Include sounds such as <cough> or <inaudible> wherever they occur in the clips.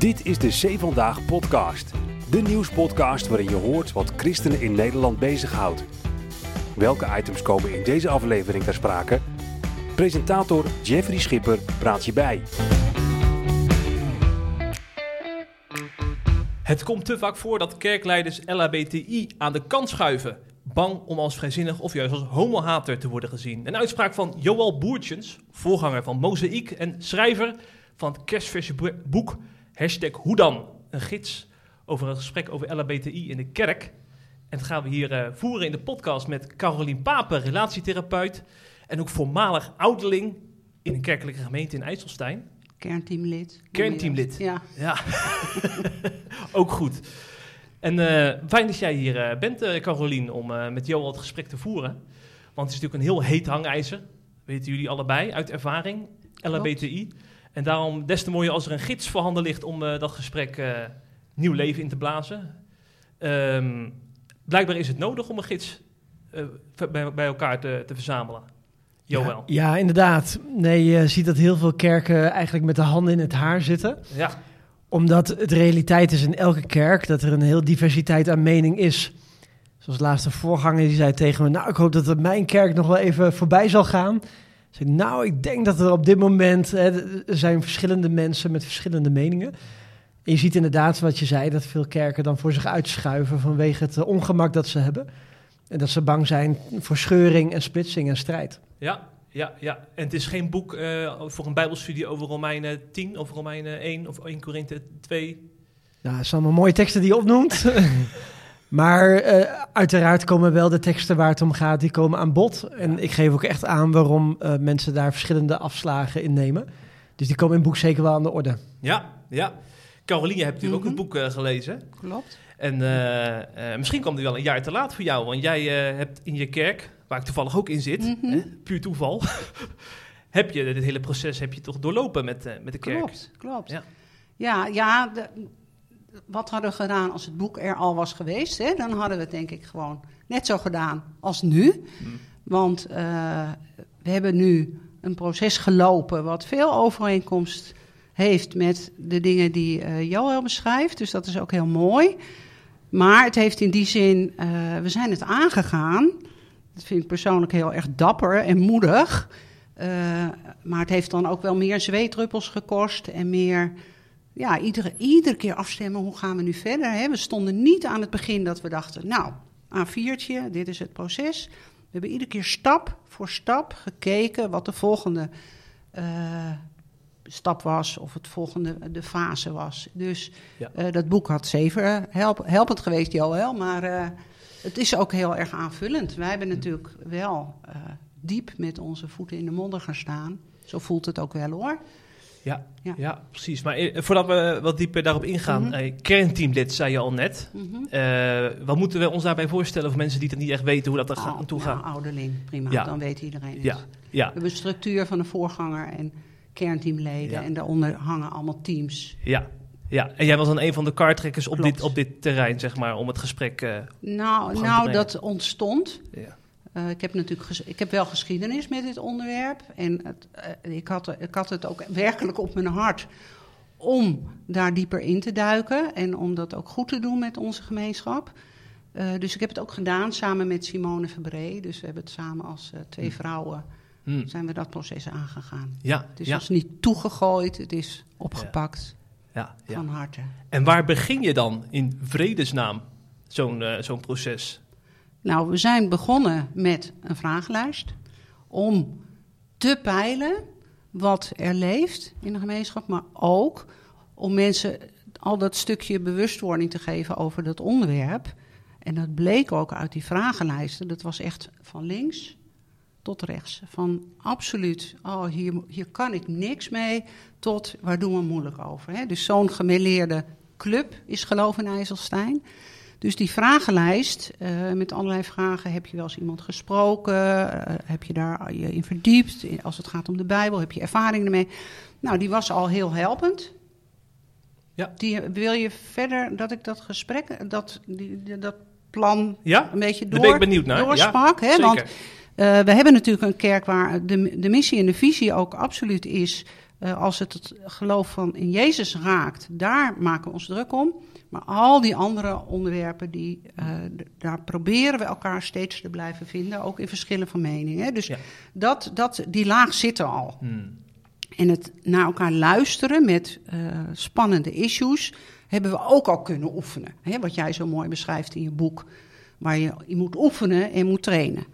Dit is de C Vandaag podcast. De nieuwspodcast waarin je hoort wat christenen in Nederland bezighoudt. Welke items komen in deze aflevering ter sprake? Presentator Jeffrey Schipper praat je bij. Het komt te vaak voor dat kerkleiders LHBTI aan de kant schuiven. Bang om als vrijzinnig of juist als homohater te worden gezien. Een uitspraak van Joël Boertjens, voorganger van Mozaïek en schrijver van het kerstverse boek Hashtag Hoe dan? Een gids over een gesprek over LHBTI in de kerk. En dat gaan we hier uh, voeren in de podcast met Carolien Papen, relatietherapeut en ook voormalig ouderling in een kerkelijke gemeente in IJsselstein. Kernteamlid. Kernteamlid. Ja. ja. <laughs> ook goed. En uh, fijn dat jij hier uh, bent, Carolien, om met Joel het gesprek te voeren. Want het is natuurlijk een heel heet hangijzer. Weten jullie allebei uit ervaring, LHBTI. En daarom des te mooier als er een gids voorhanden ligt om dat gesprek nieuw leven in te blazen. Um, blijkbaar is het nodig om een gids bij, bij, elkaar te, te verzamelen. Joël. Ja, ja, inderdaad. Nee, je ziet dat heel veel kerken eigenlijk met de handen in het haar zitten. Ja omdat het realiteit is in elke kerk dat er een heel diversiteit aan mening is. Zoals de laatste voorganger die zei tegen me: Nou, ik hoop dat het mijn kerk nog wel even voorbij zal gaan. Nou, ik denk dat er op dit moment hè, er zijn verschillende mensen met verschillende meningen. En je ziet inderdaad wat je zei, dat veel kerken dan voor zich uitschuiven vanwege het ongemak dat ze hebben. En dat ze bang zijn voor scheuring en splitsing en strijd. Ja, ja, ja. En het is geen boek uh, voor een bijbelstudie over Romeinen 10 of Romeinen 1 of 1 Korinthe 2. Ja, het zijn allemaal mooie teksten die je opnoemt. <laughs> maar uh, uiteraard komen wel de teksten waar het om gaat, die komen aan bod. En ik geef ook echt aan waarom uh, mensen daar verschillende afslagen in nemen. Dus die komen in het boek zeker wel aan de orde. Ja, ja. Caroline, je hebt natuurlijk mm -hmm. ook het boek gelezen. Klopt. En misschien kwam die wel een jaar te laat voor jou, want jij hebt in je kerk waar ik toevallig ook in zit, mm -hmm. hè, puur toeval, <laughs> heb je dit hele proces heb je toch doorlopen met, uh, met de kerk? Klopt, klopt. Ja, ja, ja de, wat hadden we gedaan als het boek er al was geweest? Hè? Dan hadden we het denk ik gewoon net zo gedaan als nu. Mm. Want uh, we hebben nu een proces gelopen wat veel overeenkomst heeft met de dingen die uh, Joël beschrijft. Dus dat is ook heel mooi. Maar het heeft in die zin, we zijn het aangegaan dat vind ik persoonlijk heel erg dapper en moedig. Maar het heeft dan ook wel meer zweetruppels gekost en meer, ja, iedere, iedere keer afstemmen, hoe gaan we nu verder? Hè? We stonden niet aan het begin dat we dachten, nou, A4'tje, dit is het proces. We hebben iedere keer stap voor stap gekeken wat de volgende uh, stap was of het volgende de fase was. Dus ja. uh, dat boek had zeven help, helpend geweest, Joël, maar het is ook heel erg aanvullend. Wij hebben natuurlijk wel diep met onze voeten in de modder gaan staan. Zo voelt het ook wel hoor. Ja, ja. ja precies. Maar eh, voordat we wat dieper daarop ingaan, mm -hmm. kernteamlid zei je al net. Mm -hmm. uh, wat moeten we ons daarbij voorstellen voor mensen die het niet echt weten hoe dat er oh, toe gaat? Ouderling, prima. Ja. Dan weet iedereen het. Ja. Ja. We hebben structuur van de voorganger en kernteamleden. En daaronder hangen allemaal teams. Ja, ja, en jij was dan een van de kartrekkers op dit, op dit terrein, zeg maar, om het gesprek uh, Nou, nou dat ontstond. Ja. Uh, ik heb natuurlijk ik heb wel geschiedenis met dit onderwerp. En het, uh, ik, had, ik had het ook werkelijk op mijn hart om daar dieper in te duiken. En om dat ook goed te doen met onze gemeenschap. Uh, dus ik heb het ook gedaan samen met Simone Verbree. Dus we hebben het samen als twee hmm. vrouwen... Hmm. zijn we dat proces aangegaan. Ja, het is ja. ons niet toegegooid, het is opgepakt. Ja ja, van harte. En waar begin je dan in vredesnaam zo'n zo'n proces? Nou, we zijn begonnen met een vragenlijst om te peilen wat er leeft in de gemeenschap, maar ook om mensen al dat stukje bewustwording te geven over dat onderwerp. En dat bleek ook uit die vragenlijsten. Dat was echt van links tot rechts. Van absoluut, oh, hier, hier kan ik niks mee, tot waar doen we moeilijk over. Hè? Dus zo'n gemeleerde club is geloof in IJsselstein. Dus die vragenlijst uh, met allerlei vragen. Heb je wel eens iemand gesproken? Uh, heb je daar je in verdiept? Als het gaat om de Bijbel, heb je ervaring ermee? Nou, die was al heel helpend. Ja. Die, wil je verder dat ik dat gesprek, dat, die, dat plan ja? een beetje door, ben ik benieuwd naar. doorspak? Ja, hè? Want uh, we hebben natuurlijk een kerk waar de, de missie en de visie ook absoluut is Eh, als het het geloof van in Jezus raakt, daar maken we ons druk om. Maar al die andere onderwerpen, die, eh, daar proberen we elkaar steeds te blijven vinden, ook in verschillen van meningen. hè. Dus Ja. dat, dat, die laag zit er al. Hmm. En het naar elkaar luisteren met eh, spannende issues hebben we ook al kunnen oefenen. Hè, wat jij zo mooi beschrijft in je boek, waar je, je moet oefenen en moet trainen.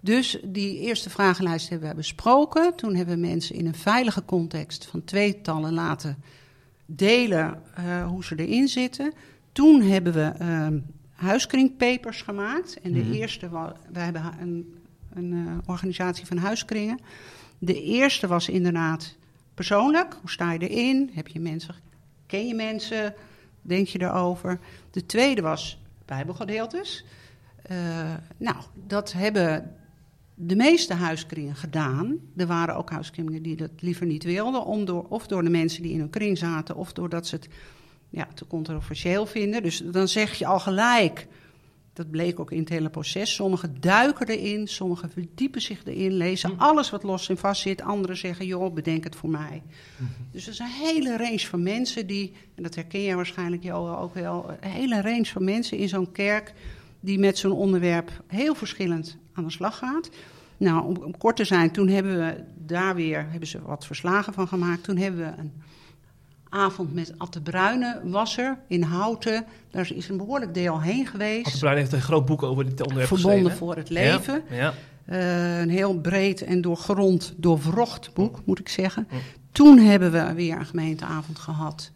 Dus die eerste vragenlijst hebben we besproken. Toen hebben we mensen in een veilige context van tweetallen laten delen eh, hoe ze erin zitten. Toen hebben we ehm huiskringpapers gemaakt. En de Mhm. eerste, wa- wij hebben een, een eh, organisatie van huiskringen. De eerste was inderdaad persoonlijk. Hoe sta je erin? Heb je mensen, ken je mensen? Denk je erover? De tweede was bijbelgedeeltes. Eh, nou, dat hebben de meeste huiskringen gedaan. Er waren ook huiskringen die dat liever niet wilden. Om door, of door de mensen die in hun kring zaten, of doordat ze het ja, te controversieel vinden. Dus dan zeg je al gelijk, dat bleek ook in het hele proces. Sommigen duiken erin, sommigen verdiepen zich erin, lezen Hm. alles wat los en vast zit. Anderen zeggen, joh, bedenk het voor mij. Mhm. Dus er is een hele range van mensen die, en dat herken jij waarschijnlijk Johan ook wel, een hele range van mensen in zo'n kerk die met zo'n onderwerp heel verschillend aan de slag gaat. Nou, om, om kort te zijn, toen hebben we daar weer hebben ze wat verslagen van gemaakt. Toen hebben we een avond met Atte Bruyne was er in Houten. Daar is een behoorlijk deel heen geweest. Atte Bruin heeft een groot boek over dit onderwerp Verbonden geschreven. voor het leven. Ja, ja. Eh, een heel breed en doorgrond, doorwrocht boek, moet ik zeggen. Mm. Toen hebben we weer een gemeenteavond gehad.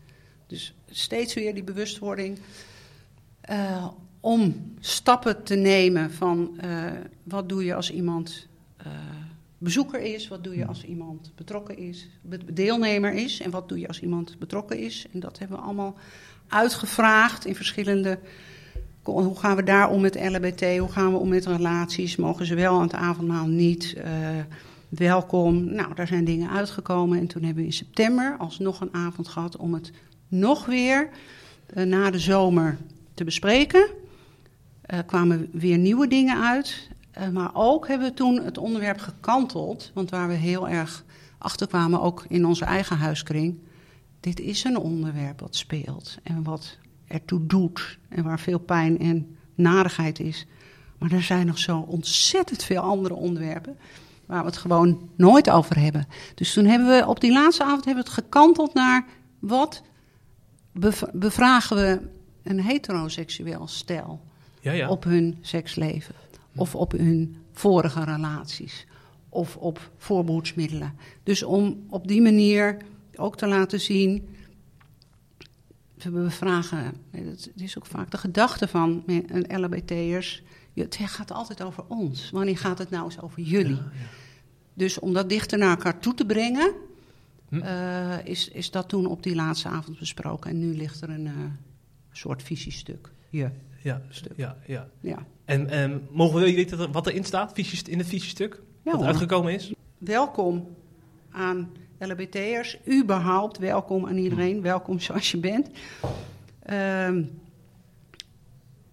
Dus steeds weer die bewustwording. eh, om stappen te nemen van eh, wat doe je als iemand eh, bezoeker is, wat doe je als iemand betrokken is, deelnemer is en wat doe je als iemand betrokken is. En dat hebben we allemaal uitgevraagd in verschillende. Hoe gaan we daar om met LHBT? Hoe gaan we om met relaties? Mogen ze wel aan het avondmaal niet? Eh, welkom. Nou, daar zijn dingen uitgekomen. En toen hebben we in september alsnog een avond gehad om het nog weer na de zomer te bespreken. Er kwamen weer nieuwe dingen uit. Eh, maar ook hebben we toen het onderwerp gekanteld. Want waar we heel erg achter kwamen, ook in onze eigen huiskring. Dit is een onderwerp wat speelt en wat ertoe doet. En waar veel pijn en narigheid is. Maar er zijn nog zo ontzettend veel andere onderwerpen. Waar we het gewoon nooit over hebben. Dus toen hebben we op die laatste avond hebben we het gekanteld naar wat bev- bevragen we een heteroseksueel stel ja, ja. op hun seksleven. Of op hun vorige relaties. Of op voorbehoedsmiddelen. Dus om op die manier ook te laten zien. We bevragen, het is ook vaak de gedachte van een LHBT'ers. Het gaat altijd over ons. Wanneer gaat het nou eens over jullie? Dus om dat dichter naar elkaar toe te brengen, Hm. eh, is, is dat toen op die laatste avond besproken. En nu ligt er een eh, soort visiestuk. Ja. Ja, Stuk. ja, ja. ja. En ehm, mogen we weten wat erin staat in het visiestuk? Ja, wat uitgekomen is? welkom aan LHBT'ers. Überhaupt welkom aan iedereen. Welkom zoals je bent. Ehm,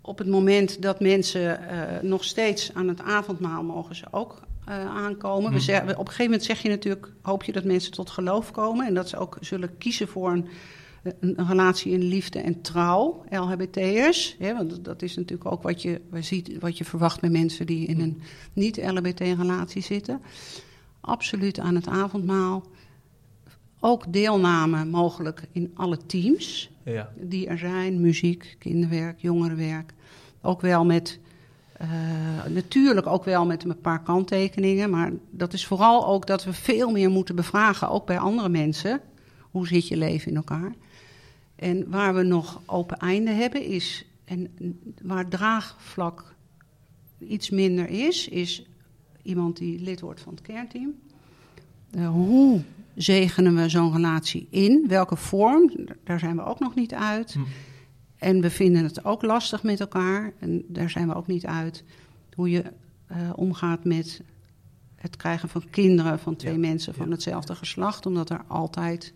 op het moment dat mensen eh, nog steeds aan het avondmaal mogen ze ook eh, aankomen. We Mhm. zeggen, op een gegeven moment zeg je natuurlijk, hoop je dat mensen tot geloof komen. En dat ze ook zullen kiezen voor een, een, relatie in liefde en trouw, LHBT'ers. Want dat- is natuurlijk ook wat je, ziet, wat je verwacht bij mensen die in een niet-LHBT-relatie zitten. Absoluut aan het avondmaal. Ook deelname mogelijk in alle teams Ja. die er zijn. Muziek, kinderwerk, jongerenwerk. Ook wel met, eh, natuurlijk ook wel met een paar kanttekeningen. Maar dat is vooral ook dat we veel meer moeten bevragen, ook bij andere mensen. Hoe zit je leven in elkaar? En waar we nog open einden hebben is, en waar draagvlak iets minder is, is iemand die lid wordt van het kernteam. Eh, hoe zegenen we zo'n relatie in? Welke vorm? Daar zijn we ook nog niet uit. Hm. En we vinden het ook lastig met elkaar. En daar zijn we ook niet uit. Hoe je eh, omgaat met het krijgen van kinderen van twee Ja, mensen van ja. hetzelfde geslacht. Omdat er altijd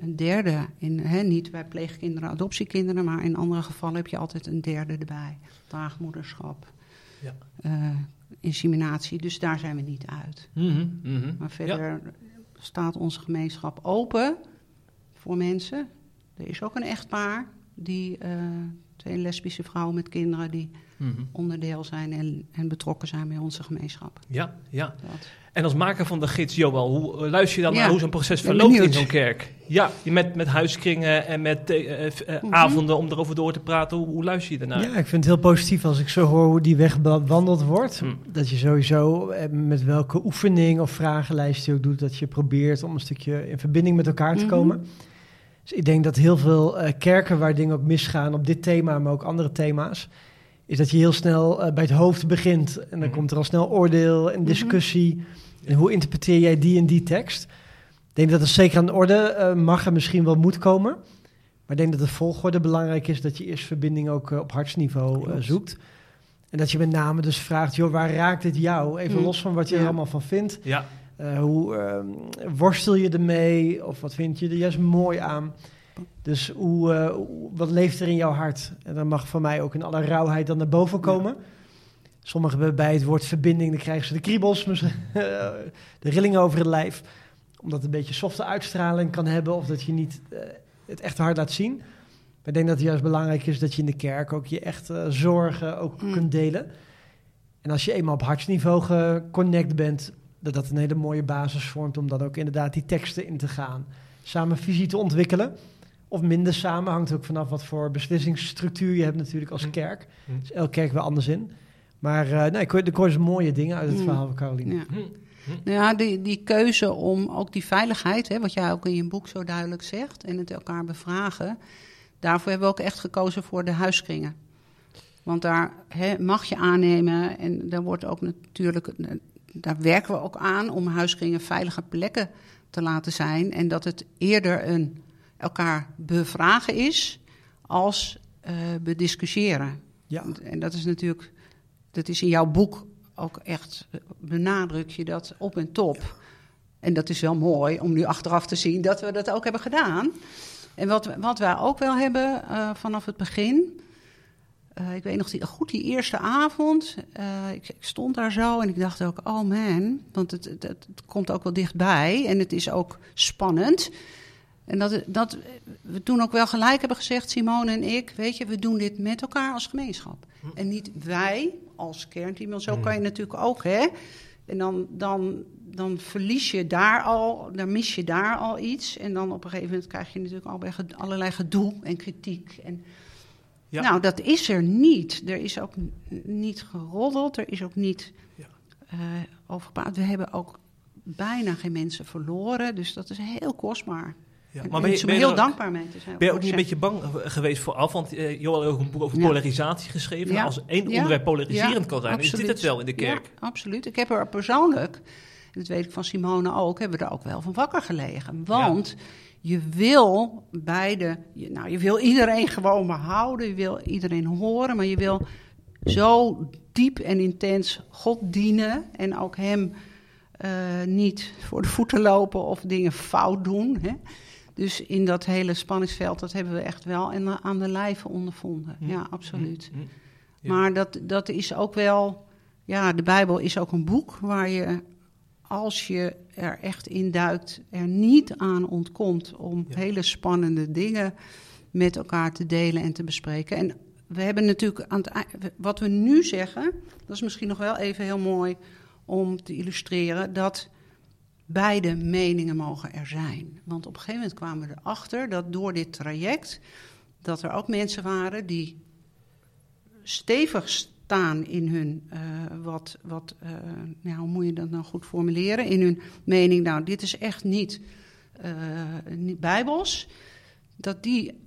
een derde in, hè, niet bij pleegkinderen, adoptiekinderen, maar in andere gevallen heb je altijd een derde erbij. Draagmoederschap, Ja. eh, inseminatie. Dus daar zijn we niet uit. Mhm, mhm. Maar verder staat onze gemeenschap open voor mensen. Er is ook een echtpaar, die, eh, twee lesbische vrouwen met kinderen, die Mhm. onderdeel zijn en, en betrokken zijn bij onze gemeenschap. Ja, ja. Dat. En als maker van de gids, Joel, hoe eh, luister je dan Ja, naar hoe zo'n proces verloopt in zo'n kerk? Ja, met, met huiskringen en met eh, eh, Mhm. avonden om erover door te praten. Hoe, hoe luister je daarnaar? Ja, ik vind het heel positief als ik zo hoor hoe die weg bewandeld wordt. Hm. Dat je sowieso met welke oefening of vragenlijst je ook doet, dat je probeert om een stukje in verbinding met elkaar te Mhm. komen. Dus ik denk dat heel veel kerken waar dingen ook misgaan op dit thema, maar ook andere thema's, is dat je heel snel eh, bij het hoofd begint. En dan Mhm. komt er al snel oordeel en Mhm. discussie. En hoe interpreteer jij die en die tekst? Ik denk dat het zeker aan de orde eh, mag en misschien wel moet komen. Maar ik denk dat de volgorde belangrijk is dat je eerst verbinding ook eh, op hartsniveau zoekt. En dat je met name dus vraagt, joh, waar raakt dit jou? Even Mm. los van wat je Ja. er allemaal van vindt. Ja, hoe ehm, worstel je ermee? Of wat vind je er juist mooi aan? Dus hoe, eh, hoe- wat leeft er in jouw hart? En dan mag van mij ook in alle rauwheid dan naar boven komen. Sommigen hebben bij het woord verbinding, dan krijgen ze de kriebels, misschien, <laughs> de rillingen over het lijf. Omdat het een beetje softe uitstraling kan hebben of dat je niet eh, het echt hard laat zien. Maar ik denk dat het juist belangrijk is dat je in de kerk ook je echt eh, zorgen ook Mm. kunt delen. En als je eenmaal op hartsniveau geconnect bent, dat dat een hele mooie basis vormt om dan ook inderdaad die teksten in te gaan. Samen visie te ontwikkelen. Of minder samen, hangt ook vanaf wat voor beslissingsstructuur je hebt natuurlijk als Mm. kerk. Mm. Dus elke kerk weer anders in. Maar eh nee, ik hoor, ik hoor dus mooie dingen uit het Mm. verhaal van Caroline. Ja. Hm. Nou ja, die, die keuze om ook die veiligheid, hè, wat jij ook in je boek zo duidelijk zegt, en het elkaar bevragen, daarvoor hebben we ook echt gekozen voor de huiskringen. Want daar hè, mag je aannemen en daar wordt ook natuurlijk, daar werken we ook aan om huiskringen veilige plekken te laten zijn. En dat het eerder een elkaar bevragen is als eh bediscussiëren. Ja. En dat is natuurlijk, dat is in jouw boek ook echt, eh, benadruk je dat op en top. En dat is wel mooi om nu achteraf te zien dat we dat ook hebben gedaan. En wat, wat wij ook wel hebben eh, vanaf het begin. ik weet nog die, goed die eerste avond. ik, ik stond daar zo en ik dacht ook, oh man. Want het, het, het komt ook wel dichtbij en het is ook spannend. En dat, dat we toen ook wel gelijk hebben gezegd, Simone en ik, weet je, we doen dit met elkaar als gemeenschap. En niet wij als kernteam, want zo kan je natuurlijk ook, hè. En dan, dan, dan verlies je daar al, dan mis je daar al iets. En dan op een gegeven moment krijg je natuurlijk al bij ged- allerlei gedoe en kritiek. En, Ja. Nou, dat is er niet. Er is ook niet geroddeld, er is ook niet Ja. eh, over gepraat. We hebben ook bijna geen mensen verloren, dus dat is heel kostbaar. Ja. Maar ben je, mensen ben je heel er- dankbaar mee te zijn. Ben je ook niet een beetje bang geweest vooraf? Want eh Johan heeft ook een boek over Ja. polarisatie geschreven. Ja. Als één Ja. onderwerp polariserend Ja, kan zijn, is dit absoluut. het wel in de kerk? Ja, absoluut. Ik heb er persoonlijk, en dat weet ik van Simone ook, hebben we er ook wel van wakker gelegen. Want je wil beide, je, nou, je wil iedereen gewoon behouden, je wil iedereen horen, maar je wil zo diep en intens God dienen en ook Hem eh, niet voor de voeten lopen of dingen fout doen. Hè? Dus in dat hele spanningsveld, dat hebben we echt wel de, aan de lijve ondervonden. Hm. Ja, absoluut. Hm, hm. Ja. Maar dat, dat is ook wel. Ja, de Bijbel is ook een boek waar je, als je er echt in duikt, er niet aan ontkomt om Ja. hele spannende dingen met elkaar te delen en te bespreken. En we hebben natuurlijk aan het, wat we nu zeggen, dat is misschien nog wel even heel mooi om te illustreren, dat beide meningen mogen er zijn. Want op een gegeven moment kwamen we erachter dat door dit traject, dat er ook mensen waren die stevig staan in hun, eh, wat, wat nou, hoe moet je dat nou goed formuleren? In hun mening, nou, dit is echt niet, eh, niet bijbels. Dat die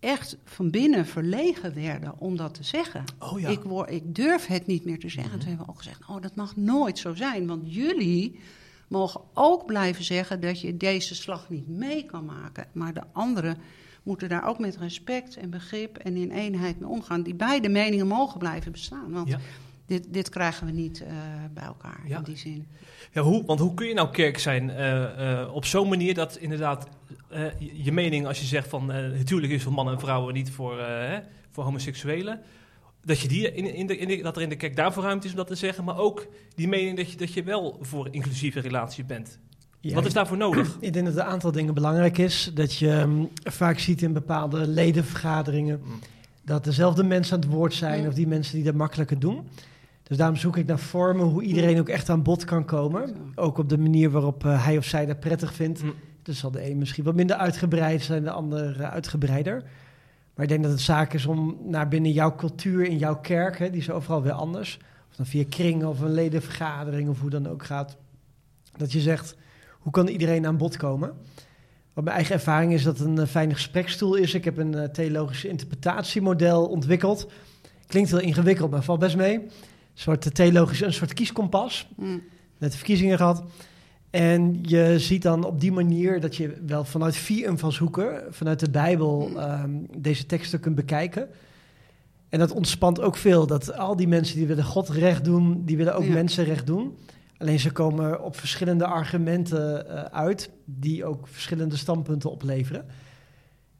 echt van binnen verlegen werden om dat te zeggen. Oh ja. Ik, word, ik durf het niet meer te zeggen. Toen hebben we ook gezegd, oh, dat mag nooit zo zijn. Want jullie mogen ook blijven zeggen dat je deze slag niet mee kan maken. Maar de anderen moeten daar ook met respect en begrip en in eenheid mee omgaan. Die beide meningen mogen blijven bestaan. Want Ja. dit, dit krijgen we niet eh, bij elkaar Ja. in die zin. Ja, hoe, want hoe kun je nou kerk zijn eh, eh, op zo'n manier dat inderdaad je, mening, als je zegt van natuurlijk is voor mannen en vrouwen niet voor, hè, voor homoseksuelen, dat, je die in, in de, in de- dat er in de kerk daarvoor ruimte is om dat te zeggen, maar ook die mening dat je, dat je wel voor inclusieve relatie bent. Ja, Wat is daarvoor nodig? <clears throat> Ik denk dat een aantal dingen belangrijk is. Dat je ehm, vaak ziet in bepaalde ledenvergaderingen Mm. dat dezelfde mensen aan het woord zijn Mm. of die mensen die dat makkelijker doen. Dus daarom zoek ik naar vormen hoe iedereen ook echt aan bod kan komen. Ook op de manier waarop eh, hij of zij dat prettig vindt. Mm. Dus zal de een misschien wat minder uitgebreid zijn, de ander eh, uitgebreider. Maar ik denk dat het zaak is om naar binnen jouw cultuur in jouw kerk, hè, die is overal weer anders. Of dan via kringen of een ledenvergadering of hoe dan ook gaat. Dat je zegt, hoe kan iedereen aan bod komen? Wat mijn eigen ervaring is dat het een eh, fijne gespreksstoel is. Ik heb een eh, theologisch interpretatiemodel ontwikkeld. Klinkt heel ingewikkeld, maar valt best mee. Een soort eh, theologisch, een soort kieskompas Mm. net de verkiezingen gehad. En je ziet dan op die manier dat je wel vanuit vier invalshoeken, vanuit de Bijbel, ehm, deze teksten kunt bekijken. En dat ontspant ook veel. Dat al die mensen die willen God recht doen, die willen ook Ja. mensen recht doen. Alleen ze komen op verschillende argumenten eh, uit, die ook verschillende standpunten opleveren.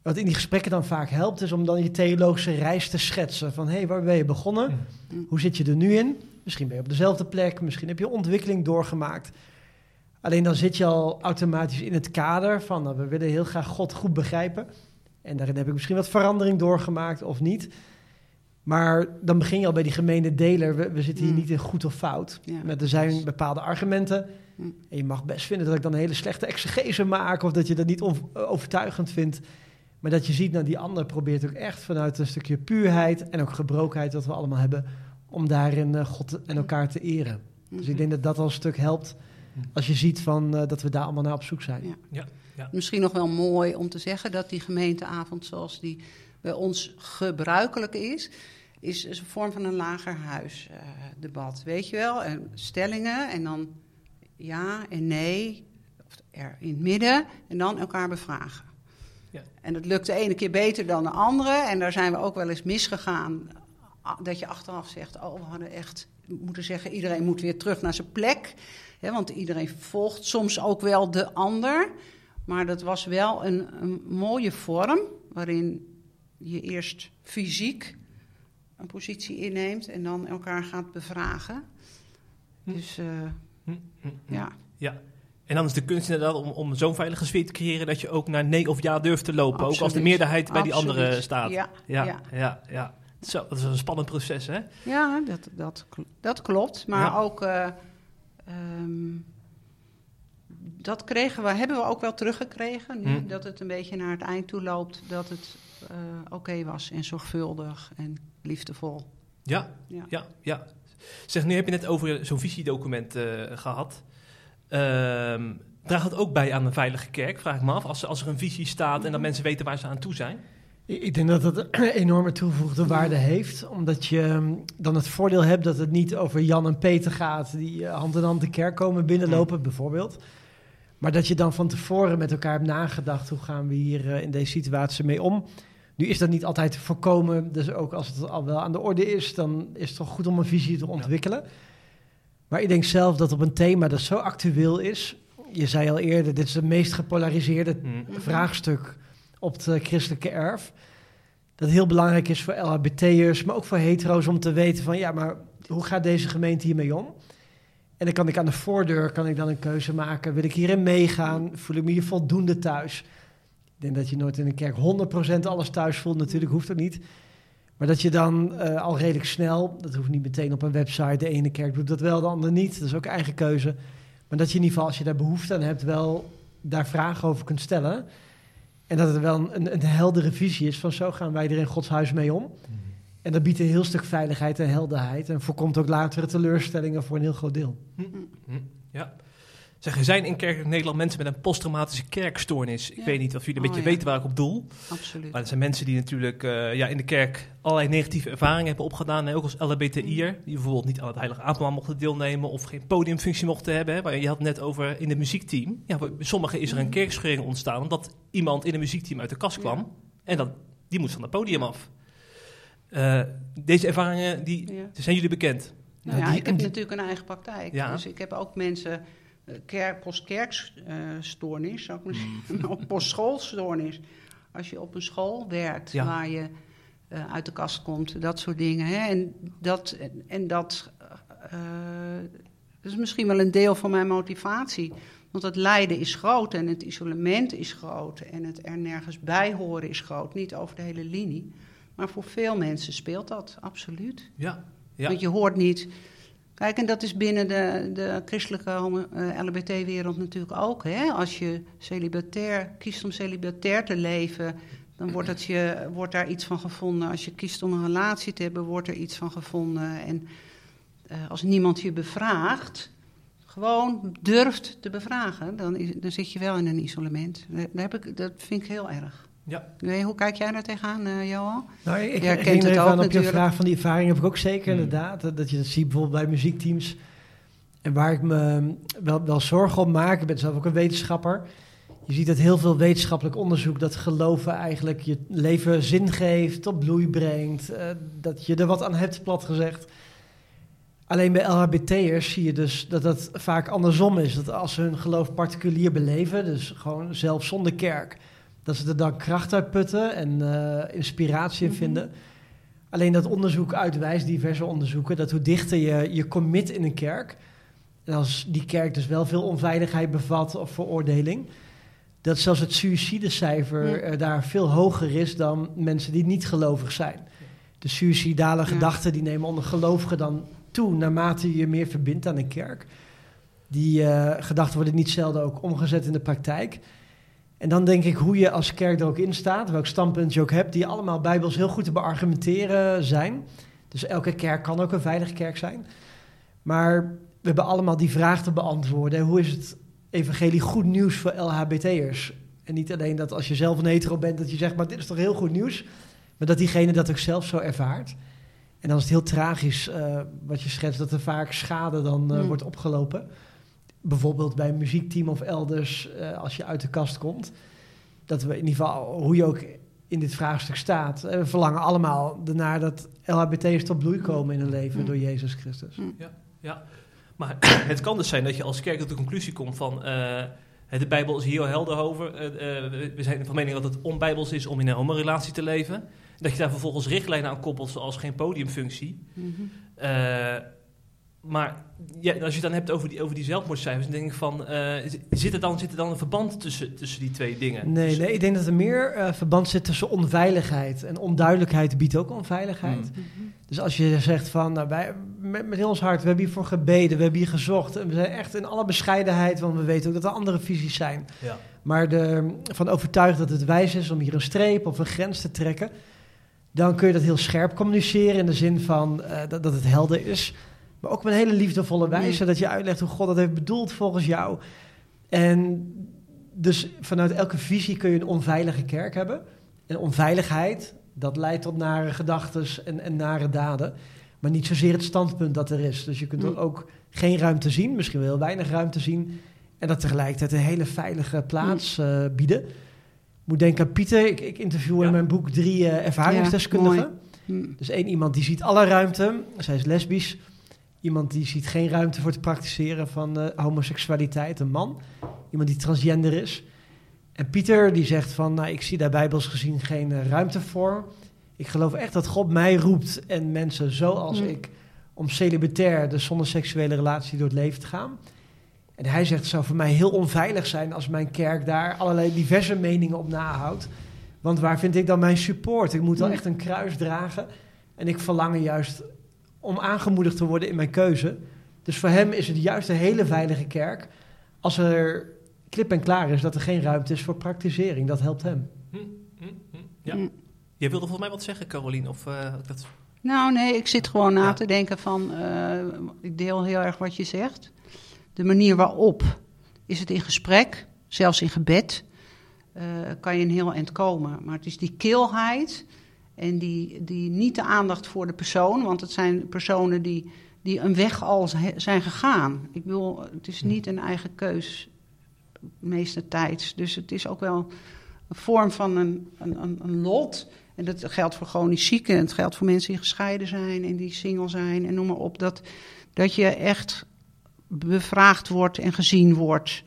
Wat in die gesprekken dan vaak helpt, is om dan je theologische reis te schetsen. Van hé, hey, waar ben je begonnen? Mm. Hoe zit je er nu in? Misschien ben je op dezelfde plek, misschien heb je ontwikkeling doorgemaakt. Alleen dan zit je al automatisch in het kader van nou, we willen heel graag God goed begrijpen. En daarin heb ik misschien wat verandering doorgemaakt of niet. Maar dan begin je al bij die gemene deler. We, we zitten hier Mm. niet in goed of fout. Ja, Met, er zijn bepaalde argumenten. Mm. En je mag best vinden dat ik dan een hele slechte exegese maak. Of dat je dat niet on- overtuigend vindt. Maar dat je ziet, nou, die ander probeert ook echt vanuit een stukje puurheid en ook gebrokenheid dat we allemaal hebben, om daarin eh, God en elkaar te eren. Dus ik denk dat dat al een stuk helpt als je ziet van, eh, dat we daar allemaal naar op zoek zijn. Ja. Misschien nog wel mooi om te zeggen dat die gemeenteavond zoals die bij ons gebruikelijk is, is, is een vorm van een lagerhuisdebat. weet je wel? En stellingen en dan ja en nee, of er in het midden, en dan elkaar bevragen. Ja. En dat lukt de ene keer beter dan de andere. En daar zijn we ook wel eens misgegaan. Dat je achteraf zegt, oh, we hadden echt moeten zeggen... iedereen moet weer terug naar zijn plek. Hè, want iedereen volgt soms ook wel de ander. Maar dat was wel een, een mooie vorm... waarin je eerst fysiek een positie inneemt... en dan elkaar gaat bevragen. Hm. Dus eh, Hm, hm, ja, Ja. En dan is de kunst inderdaad om, om zo'n veilige sfeer te creëren dat je ook naar nee of ja durft te lopen. Ook als de meerderheid bij die andere staat. Ja, ja, ja. ja. ja, Zo, dat is een spannend proces, hè? Ja, dat, dat, dat klopt. Maar Ja. ook. eh, ehm, dat kregen we, hebben we ook wel teruggekregen. Nu Hm. dat het een beetje naar het eind toe loopt. Dat het eh, oké was en zorgvuldig en liefdevol. Ja, Ja. ja, ja. Zeg, nu heb je net over zo'n visiedocument eh, gehad. Ehm draagt het ook bij aan een veilige kerk, vraag ik me af. Als, als er een visie staat en dat mensen weten waar ze aan toe zijn. Ik denk dat het een <clears throat> enorme toegevoegde waarde heeft, omdat je ehm, dan het voordeel hebt dat het niet over Jan en Peter gaat die eh, hand in hand de kerk komen binnenlopen, bijvoorbeeld. Maar dat je dan van tevoren met elkaar hebt nagedacht, hoe gaan we hier eh, in deze situatie mee om? Nu is dat niet altijd te voorkomen, dus ook als het al wel aan de orde is, dan is het toch goed om een visie te ontwikkelen. Maar ik denk zelf dat op een thema dat zo actueel is, je zei al eerder, dit is het meest gepolariseerde Hm. vraagstuk op het eh, christelijke erf. Dat heel belangrijk is voor LHBT'ers, maar ook voor hetero's om te weten van ja, maar hoe gaat deze gemeente hiermee om? En dan kan ik aan de voordeur kan ik dan een keuze maken. Wil ik hierin meegaan? Voel ik me hier voldoende thuis? Ik denk dat je nooit in een kerk 100% alles thuis voelt. Natuurlijk hoeft dat niet. Maar dat je dan eh, al redelijk snel, dat hoeft niet meteen op een website. De ene kerk doet dat wel, de andere niet. Dat is ook eigen keuze. Maar dat je in ieder geval, als je daar behoefte aan hebt, wel daar vragen over kunt stellen. En dat het wel een, een heldere visie is van zo gaan wij er in Gods huis mee om. En dat biedt een heel stuk veiligheid en helderheid. En voorkomt ook latere teleurstellingen voor een heel groot deel. Hm, Ja. Zeg, er zijn in kerk Nederland mensen met een posttraumatische kerkstoornis. Ik Ja. weet niet of jullie een Oh, beetje ja. weten waar ik op doel. Absoluut. Maar dat zijn mensen die natuurlijk eh, ja, in de kerk allerlei negatieve ervaringen hebben opgedaan. Hè, ook als LHBTI'er. Die bijvoorbeeld niet aan het heilige avondmaal mochten deelnemen. Of geen podiumfunctie mochten hebben. Hè, waar je had het net over in het muziekteam. Ja, bij sommigen is er een kerkscheuring ontstaan. Omdat iemand in een muziekteam uit de kast kwam. Ja. En dat, die moest van het podium af. Eh, deze ervaringen die, zijn jullie bekend. Nou die- ik heb die- natuurlijk een eigen praktijk. Dus ik heb ook mensen, kerk, postkerkstoornis, zou ik maar zeggen, <laughs> of postschoolstoornis. Als je op een school werkt Ja. waar je eh, uit de kast komt, dat soort dingen. Hè? En dat, en dat eh, is misschien wel een deel van mijn motivatie. Want het lijden is groot en het isolement is groot en het er nergens bij horen is groot. Niet over de hele linie. Maar voor veel mensen speelt dat, absoluut. Ja. ja. Want je hoort niet. Kijk, en dat is binnen de, de christelijke uh, LHBT-wereld natuurlijk ook. Hè? Als je celibatair, kiest om celibatair te leven, dan wordt, het je, wordt daar iets van gevonden. Als je kiest om een relatie te hebben, wordt er iets van gevonden. En uh, als niemand je bevraagt, gewoon durft te bevragen, dan, is, dan zit je wel in een isolement. Dat, heb ik, dat vind ik heel erg. Ja. Nee, hoe kijk jij daar tegenaan, uh, Johan? Nou, ik, ik kent het ook aan op je vraag van die ervaring heb ik ook zeker mm. inderdaad. Dat, dat je dat ziet bijvoorbeeld bij muziekteams. En waar ik me wel, wel zorgen om maak, ik ben zelf ook een wetenschapper. Je ziet dat heel veel wetenschappelijk onderzoek dat geloven eigenlijk je leven zin geeft, tot bloei brengt. Uh, dat je er wat aan hebt, plat gezegd. Alleen bij LHBT'ers zie je dus dat dat vaak andersom is. Dat als ze hun geloof particulier beleven, dus gewoon zelf zonder kerk, dat ze er dan kracht uit putten en uh, inspiratie in mm -hmm. vinden. Alleen dat onderzoek uitwijst, diverse onderzoeken, dat hoe dichter je je commit in een kerk, en als die kerk dus wel veel onveiligheid bevat of veroordeling, dat zelfs het suïcidecijfer uh, daar veel hoger is dan mensen die niet gelovig zijn. De suïcidale ja. gedachten die nemen onder gelovigen dan toe naarmate je je meer verbindt aan een kerk. Die uh, gedachten worden niet zelden ook omgezet in de praktijk. En dan denk ik hoe je als kerk er ook in staat, welk standpunt je ook hebt, die allemaal bijbels heel goed te beargumenteren zijn. Dus elke kerk kan ook een veilige kerk zijn. Maar we hebben allemaal die vraag te beantwoorden. Hoe is het evangelie goed nieuws voor LHBT'ers? En niet alleen dat als je zelf een hetero bent, dat je zegt, maar dit is toch heel goed nieuws. Maar dat diegene dat ook zelf zo ervaart. En dan is het heel tragisch uh, wat je schetst, dat er vaak schade dan uh, mm. wordt opgelopen. Bijvoorbeeld bij een muziekteam of elders, uh, als je uit de kast komt. Dat we in ieder geval, hoe je ook in dit vraagstuk staat, we verlangen allemaal ernaar dat LHBT'ers tot bloei komen in hun leven mm. door Jezus Christus. Mm. Ja, ja, maar <clears throat> het kan dus zijn dat je als kerk tot de conclusie komt van... de Bijbel is hier helder over. we zijn van mening dat het onbijbels is om in een homorelatie te leven. Dat je daar vervolgens richtlijnen aan koppelt, zoals geen podiumfunctie. Mm -hmm. Maar ja, als je het dan hebt over die, over die zelfmoordcijfers, dan denk ik van, uh, zit, er dan, zit er dan een verband tussen, tussen die twee dingen? Nee, nee, ik denk dat er meer uh, verband zit tussen onveiligheid. En onduidelijkheid biedt ook onveiligheid. Mm -hmm. Dus als je zegt van, nou, wij, met, met heel ons hart, we hebben hiervoor gebeden, we hebben hier gezocht. En we zijn echt in alle bescheidenheid, want we weten ook dat er andere visies zijn. Ja. Maar de, van overtuigd dat het wijs is om hier een streep of een grens te trekken dan kun je dat heel scherp communiceren in de zin van uh, dat, dat, het helder is. Maar ook op een hele liefdevolle wijze, dat je uitlegt hoe God dat heeft bedoeld volgens jou. En dus vanuit elke visie kun je een onveilige kerk hebben. En onveiligheid, dat leidt tot nare gedachten en, en nare daden. Maar niet zozeer het standpunt dat er is. Dus je kunt er ook geen ruimte zien, misschien wel heel weinig ruimte zien. En dat tegelijkertijd een hele veilige plaats uh, bieden moet denken aan Pieter. Ik, ik interview ja. in mijn boek drie uh, ervaringsdeskundigen. Ja, dus één iemand die ziet alle ruimte. Zij is lesbisch. Iemand die ziet geen ruimte voor het praktiseren van uh, homoseksualiteit, een man. Iemand die transgender is. En Pieter die zegt van, nou, ik zie daar bijbels gezien geen uh, ruimte voor. Ik geloof echt dat God mij roept en mensen zoals mm. ik... om celibatair, dus zonder seksuele relatie, door het leven te gaan. En hij zegt, het zou voor mij heel onveilig zijn als mijn kerk daar allerlei diverse meningen op nahoudt. Want waar vind ik dan mijn support? Ik moet wel echt een kruis dragen. En ik verlang er juist om aangemoedigd te worden in mijn keuze. Dus voor hem is het juist een hele veilige kerk. Als er klip en klaar is dat er geen ruimte is voor praktisering. Dat helpt hem. Hm, hm, hm, ja. Jij wilde volgens mij wat zeggen, Caroline? Of, uh, dat... Nou nee, ik zit gewoon na ja. te denken van... Uh, ik deel heel erg wat je zegt de manier waarop is het in gesprek, zelfs in gebed, uh, kan je een heel eind komen. Maar het is die kilheid en die, die niet de aandacht voor de persoon, want het zijn personen die, die een weg al zijn gegaan. Ik bedoel, het is niet een eigen keus, meeste tijd. Dus het is ook wel een vorm van een, een, een lot. En dat geldt voor chronisch zieken, en het geldt voor mensen die gescheiden zijn en die single zijn en noem maar op. Dat, dat je echt bevraagd wordt en gezien wordt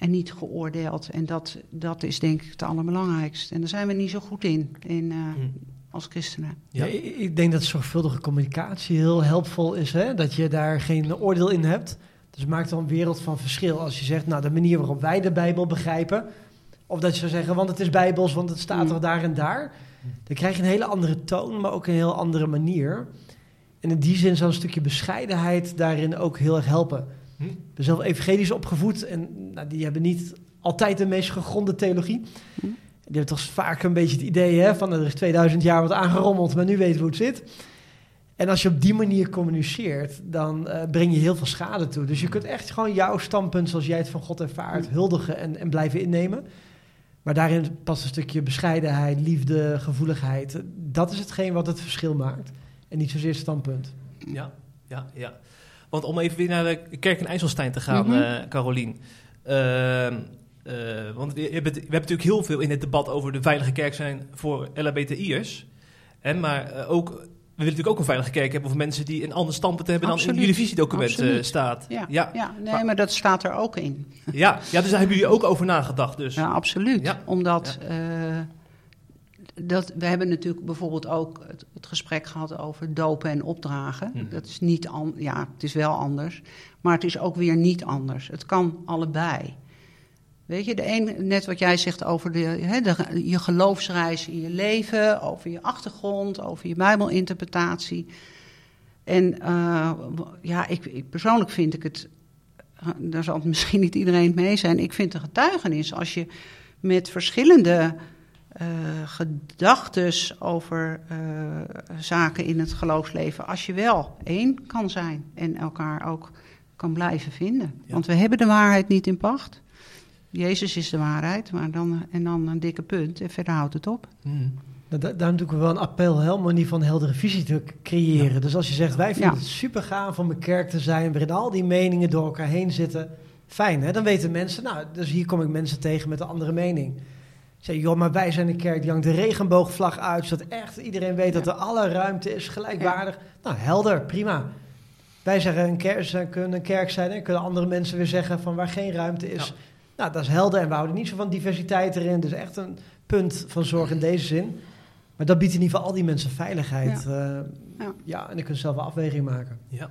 en niet geoordeeld. En dat, dat is denk ik het allerbelangrijkste. En daar zijn we niet zo goed in, in uh, hmm. als christenen. Ja, ik denk dat zorgvuldige communicatie heel helpvol is. Hè? Dat je daar geen oordeel in hebt. Dus het maakt wel een wereld van verschil als je zegt, nou, de manier waarop wij de Bijbel begrijpen. Of dat je zou zeggen, want het is Bijbels, want het staat Mm. er daar en daar. Dan krijg je een hele andere toon, maar ook een heel andere manier. En in die zin zou een stukje bescheidenheid daarin ook heel erg helpen. Hm? Ik ben zelf evangelisch opgevoed en nou, die hebben niet altijd de meest gegronde theologie. Hm. Die hebben toch vaak een beetje het idee hè, van er is 2000 jaar wat aangerommeld, maar nu weten we hoe het zit. En als je op die manier communiceert, dan eh, breng je heel veel schade toe. Dus je kunt echt gewoon jouw standpunt zoals jij het van God ervaart, huldigen en, en blijven innemen. Maar daarin past een stukje bescheidenheid, liefde, gevoeligheid. Dat is hetgeen wat het verschil maakt. En niet zozeer standpunt. Ja, ja, ja. Want om even weer naar de kerk in IJsselstein te gaan, Mhm. eh Carolien. Ehm, eh, want we hebben, we hebben natuurlijk heel veel in het debat over de veilige kerk zijn voor LHBTI'ers. En maar eh, ook, we willen natuurlijk ook een veilige kerk hebben voor mensen die een ander standpunt hebben dan in jullie visiedocument staat. Ja, ja, ja. nee, Maar- maar dat staat er ook in. ja, ja, dus daar hebben jullie ook over nagedacht. Dus. Ja, absoluut. Ja. Omdat dat, we hebben natuurlijk bijvoorbeeld ook het, het gesprek gehad over dopen en opdragen. Mhm. Dat is niet an, ja, het is wel anders, maar het is ook weer niet anders. Het kan allebei. Weet je, de een, net wat jij zegt over de, hè, de, je geloofsreis in je leven, over je achtergrond, over je Bijbelinterpretatie. En eh, ja, ik, ik, persoonlijk vind ik het, daar zal het misschien niet iedereen mee zijn. Ik vind de getuigenis, als je met verschillende eh gedachtes over eh, zaken in het geloofsleven, als je wel één kan zijn en elkaar ook kan blijven vinden. Ja. Want we hebben de waarheid niet in pacht. Jezus is de waarheid, maar dan, en dan een dikke punt en verder houdt het op. Hmm. Nou, da- daarom doe ik wel een appel, ieder geval een heldere visie te creëren. Dus als je zegt, wij vinden Ja. het super gaaf om een kerk te zijn, waarin al die meningen door elkaar heen zitten. Fijn, hè? Dan weten mensen, nou, dus hier kom ik mensen tegen met een andere mening. Zeg, joh, maar wij zijn een kerk die hangt de regenboogvlag uit, zodat echt iedereen weet dat er alle ruimte is, gelijkwaardig. Nou, helder, prima. Wij zeggen een kerk, ze kunnen een kerk zijn en kunnen andere mensen weer zeggen van waar geen ruimte is. Ja. Nou, dat is helder en we houden niet zo van diversiteit erin. Dus echt een punt van zorg in deze zin. Maar dat biedt in ieder geval al die mensen veiligheid. Ja, Ja. ja en dan kunnen ze zelf een afweging maken. Ja.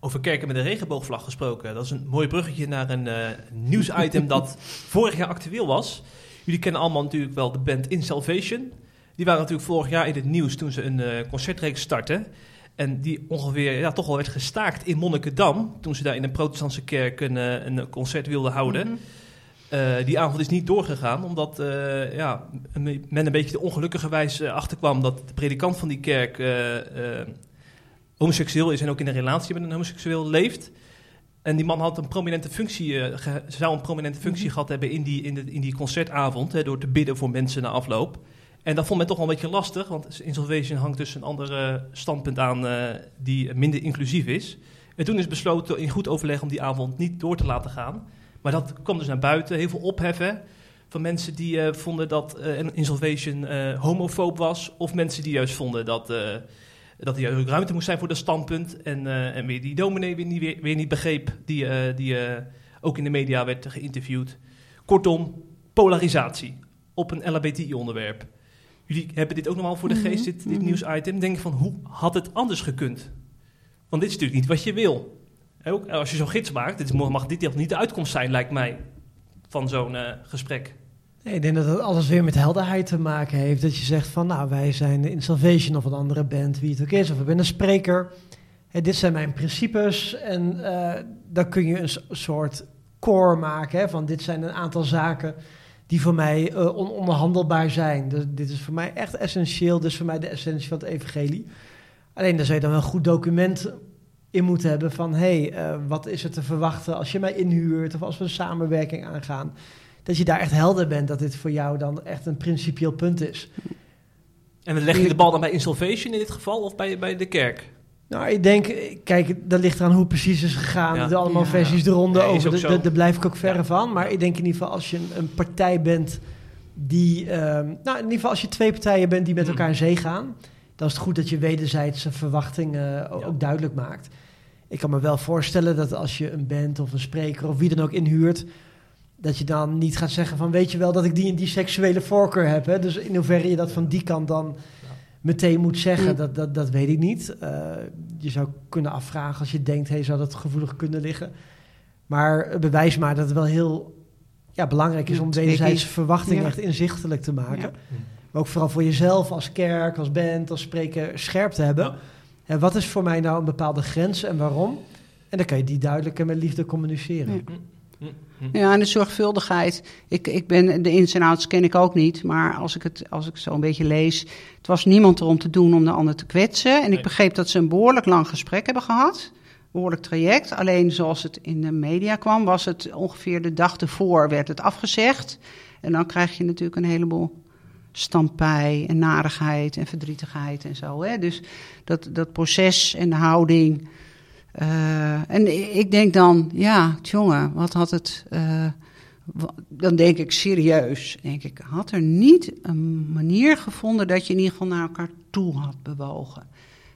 Over kerken met een regenboogvlag gesproken. Dat is een mooi bruggetje naar een eh, nieuwsitem dat <laughs> vorig jaar actueel was. Jullie kennen allemaal natuurlijk wel de band In Salvation. Die waren natuurlijk vorig jaar in het nieuws toen ze een eh, concertreeks startten. En die ongeveer ja, toch wel werd gestaakt in Monnikendam. Toen ze daar in een protestantse kerk een, eh, een concert wilden houden. Mhm. Eh, die avond is niet doorgegaan, omdat ja, men een beetje de ongelukkige wijze achterkwam dat de predikant van die kerk homoseksueel is en ook in een relatie met een homoseksueel leeft. En die man had een prominente functie, ge- zou een prominente functie gehad hebben in die, in de, in die concertavond, hè, door te bidden voor mensen na afloop. En dat vond men toch wel een beetje lastig, want Insolvation hangt dus een ander eh, standpunt aan eh, die minder inclusief is. En toen is besloten in goed overleg om die avond niet door te laten gaan. Maar dat kwam dus naar buiten, heel veel opheffen van mensen die vonden dat een Insolvation homofoob was. Of mensen die juist vonden dat, dat er ook ruimte moest zijn voor dat standpunt. En, eh, en weer die dominee weer niet, weer, weer niet begreep, die, eh, die eh, ook in de media werd geïnterviewd. Kortom, polarisatie op een LHBTI-onderwerp. Jullie hebben dit ook nog wel voor de Mhm, geest, dit, dit mhm. nieuwsitem. Denk van, hoe had het anders gekund? Want dit is natuurlijk niet wat je wil. Ook als je zo'n gids maakt, dit mag dit niet de uitkomst zijn, lijkt mij, van zo'n gesprek. Ik denk dat het alles weer met helderheid te maken heeft. Dat je zegt van, nou, wij zijn in Salvation of een andere band, wie het ook is. Of ik ben een spreker. Dit zijn mijn principes. En eh, dan kun je een soort core maken hè, van dit zijn een aantal zaken die voor mij eh, ononderhandelbaar zijn. Dus dit is voor mij echt essentieel. Dit is voor mij de essentie van het evangelie. Alleen daar zou je dan wel een goed document in moeten hebben van... hé, hey, eh, wat is er te verwachten als je mij inhuurt... of als we een samenwerking aangaan. Dat je daar echt helder bent dat dit voor jou dan echt een principieel punt is. En we leggen de bal dan bij Insolvation in dit geval of bij, bij de kerk? Nou, ik denk, eh, kijk, dat ligt eraan hoe het precies is gegaan. Ja. Er allemaal Ja. versies eronder is over. Daar- blijf ik ook verre Ja. van. Maar ik denk in ieder geval als je een, een partij bent die... ehm, nou, in ieder geval als je twee partijen bent die met Mm. elkaar in zee gaan... dan is het goed dat je wederzijdse verwachtingen Ja. ook duidelijk maakt. Ik kan me wel voorstellen dat als je een band of een spreker of wie dan ook inhuurt... dat je dan niet gaat zeggen van... weet je wel dat ik die en die seksuele voorkeur heb. Hè? Dus in hoeverre je dat van die kant dan meteen moet zeggen, Mm. dat, dat, dat weet ik niet. Eh, je zou kunnen afvragen als je denkt, hey, zou dat gevoelig kunnen liggen? Maar het bewijst maar dat het wel heel ja, belangrijk is om tricky. wederzijdse verwachtingen Ja. echt inzichtelijk te maken. Ja. Maar ook vooral voor jezelf als kerk, als band, als spreker scherp te hebben. Ja. En wat is voor mij nou een bepaalde grens en waarom? En dan kan je die duidelijk en met liefde communiceren. Ja. Hm. Ja, en de zorgvuldigheid. Ik, ik ben, de ins en outs ken ik ook niet. Maar als ik het als ik zo een beetje lees. Het was niemand er om te doen om de ander te kwetsen. En ik begreep dat ze een behoorlijk lang gesprek hebben gehad. Behoorlijk traject. Alleen zoals het in de media kwam, was het ongeveer de dag ervoor werd het afgezegd. En dan krijg je natuurlijk een heleboel stampij en narigheid en verdrietigheid en zo. Hè? Dus dat, dat proces en de houding. eh, en ik denk dan, ja, jongen, wat had het. eh, dan denk ik serieus, denk ik, had er niet een manier gevonden dat je in ieder geval naar elkaar toe had bewogen.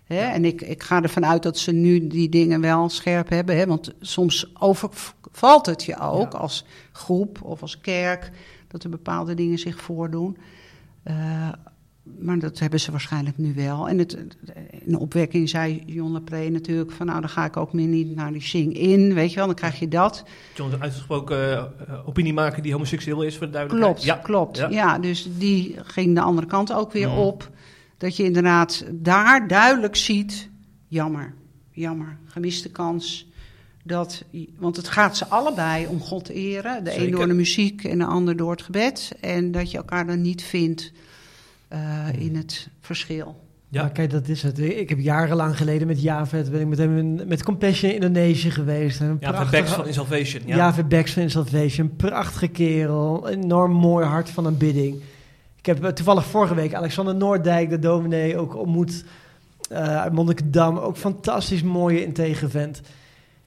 Hè? En ik, ik ga ervan uit dat ze nu die dingen wel scherp hebben. Hè? Want soms overvalt het je ook Ja. als groep of als kerk dat er bepaalde dingen zich voordoen. Eh, maar dat hebben ze waarschijnlijk nu wel. En het, in de opwekking zei John Lepré natuurlijk van... nou, dan ga ik ook meer niet naar die zing in, weet je wel. Dan krijg je dat. John is een uitgesproken eh, opiniemaker die homoseksueel is, voor de duidelijkheid. Klopt, Ja. klopt. Ja. Ja. dus die ging de andere kant ook weer Mhm. op. Dat je inderdaad daar duidelijk ziet... jammer, jammer, gemiste kans... Dat, want het gaat ze allebei om God te eren. De een Zeker. door de muziek en de ander door het gebed. En dat je elkaar dan niet vindt eh, in het verschil. Ja. Kijk, dat is het. Ik heb jarenlang geleden met Javet, ben ik met hem in- met Compassion in Indonesië geweest. Een Ja, prachtige- van Backs van In Salvation. Ja. Javet Backs van In Salvation, prachtige kerel, enorm mooi hart van aanbidding. Ik heb eh, toevallig vorige week Alexander Noordijk, de dominee, ook ontmoet eh, uit Monnikendam. Ook fantastisch mooie integer vent.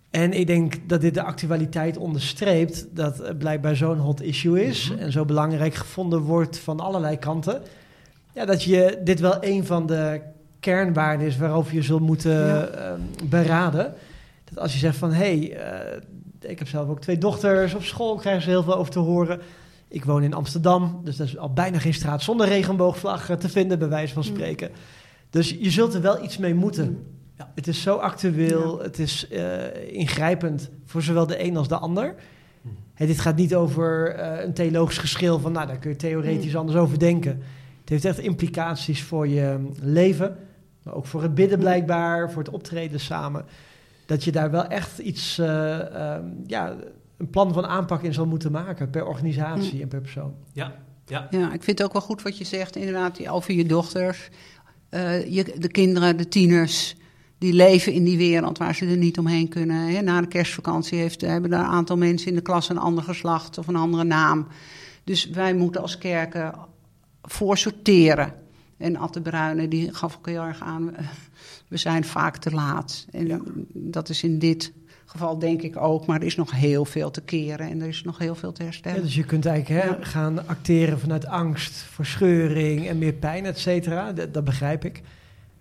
En ik denk dat dit de actualiteit onderstreept dat het blijkbaar zo'n hot issue is Mhm. en zo belangrijk gevonden wordt van allerlei kanten. Ja, dat je dit wel een van de kernwaarden is waarover je zult moeten Ja. ehm, beraden. Dat als je zegt van, hé, hey, eh, ik heb zelf ook twee dochters, op school krijgen ze heel veel over te horen. Ik woon in Amsterdam, dus dat is al bijna geen straat zonder regenboogvlag eh, te vinden, bij wijze van Mm. spreken. Dus je zult er wel iets mee moeten. Ja. Het is zo actueel, het is eh, ingrijpend voor zowel de een als de ander. Hè, dit gaat niet over eh, een theologisch geschil van, nou, daar kun je theoretisch Mm. anders over denken. Het heeft echt implicaties voor je mm, leven, maar ook voor het bidden blijkbaar, voor het optreden samen. Dat je daar wel echt iets, eh, ehm, ja, een plan van aanpak in zal moeten maken per organisatie en per persoon. Ja. Ja. Ja, ik vind het ook wel goed wat je zegt, inderdaad, over je dochters. Eh, je, de kinderen, de tieners, die leven in die wereld waar ze er niet omheen kunnen. Hè. Na de kerstvakantie heeft, hebben er een aantal mensen in de klas een ander geslacht of een andere naam. Dus wij moeten als kerken voor sorteren. En Atte Bruine, die gaf ook heel erg aan, eh, we zijn vaak te laat. En dat is in dit geval denk ik ook, maar er is nog heel veel te keren en er is nog heel veel te Ja, herstellen. dus je kunt eigenlijk hè, Ja. gaan acteren vanuit angst, verscheuring en meer pijn, et cetera. Dat, dat begrijp ik.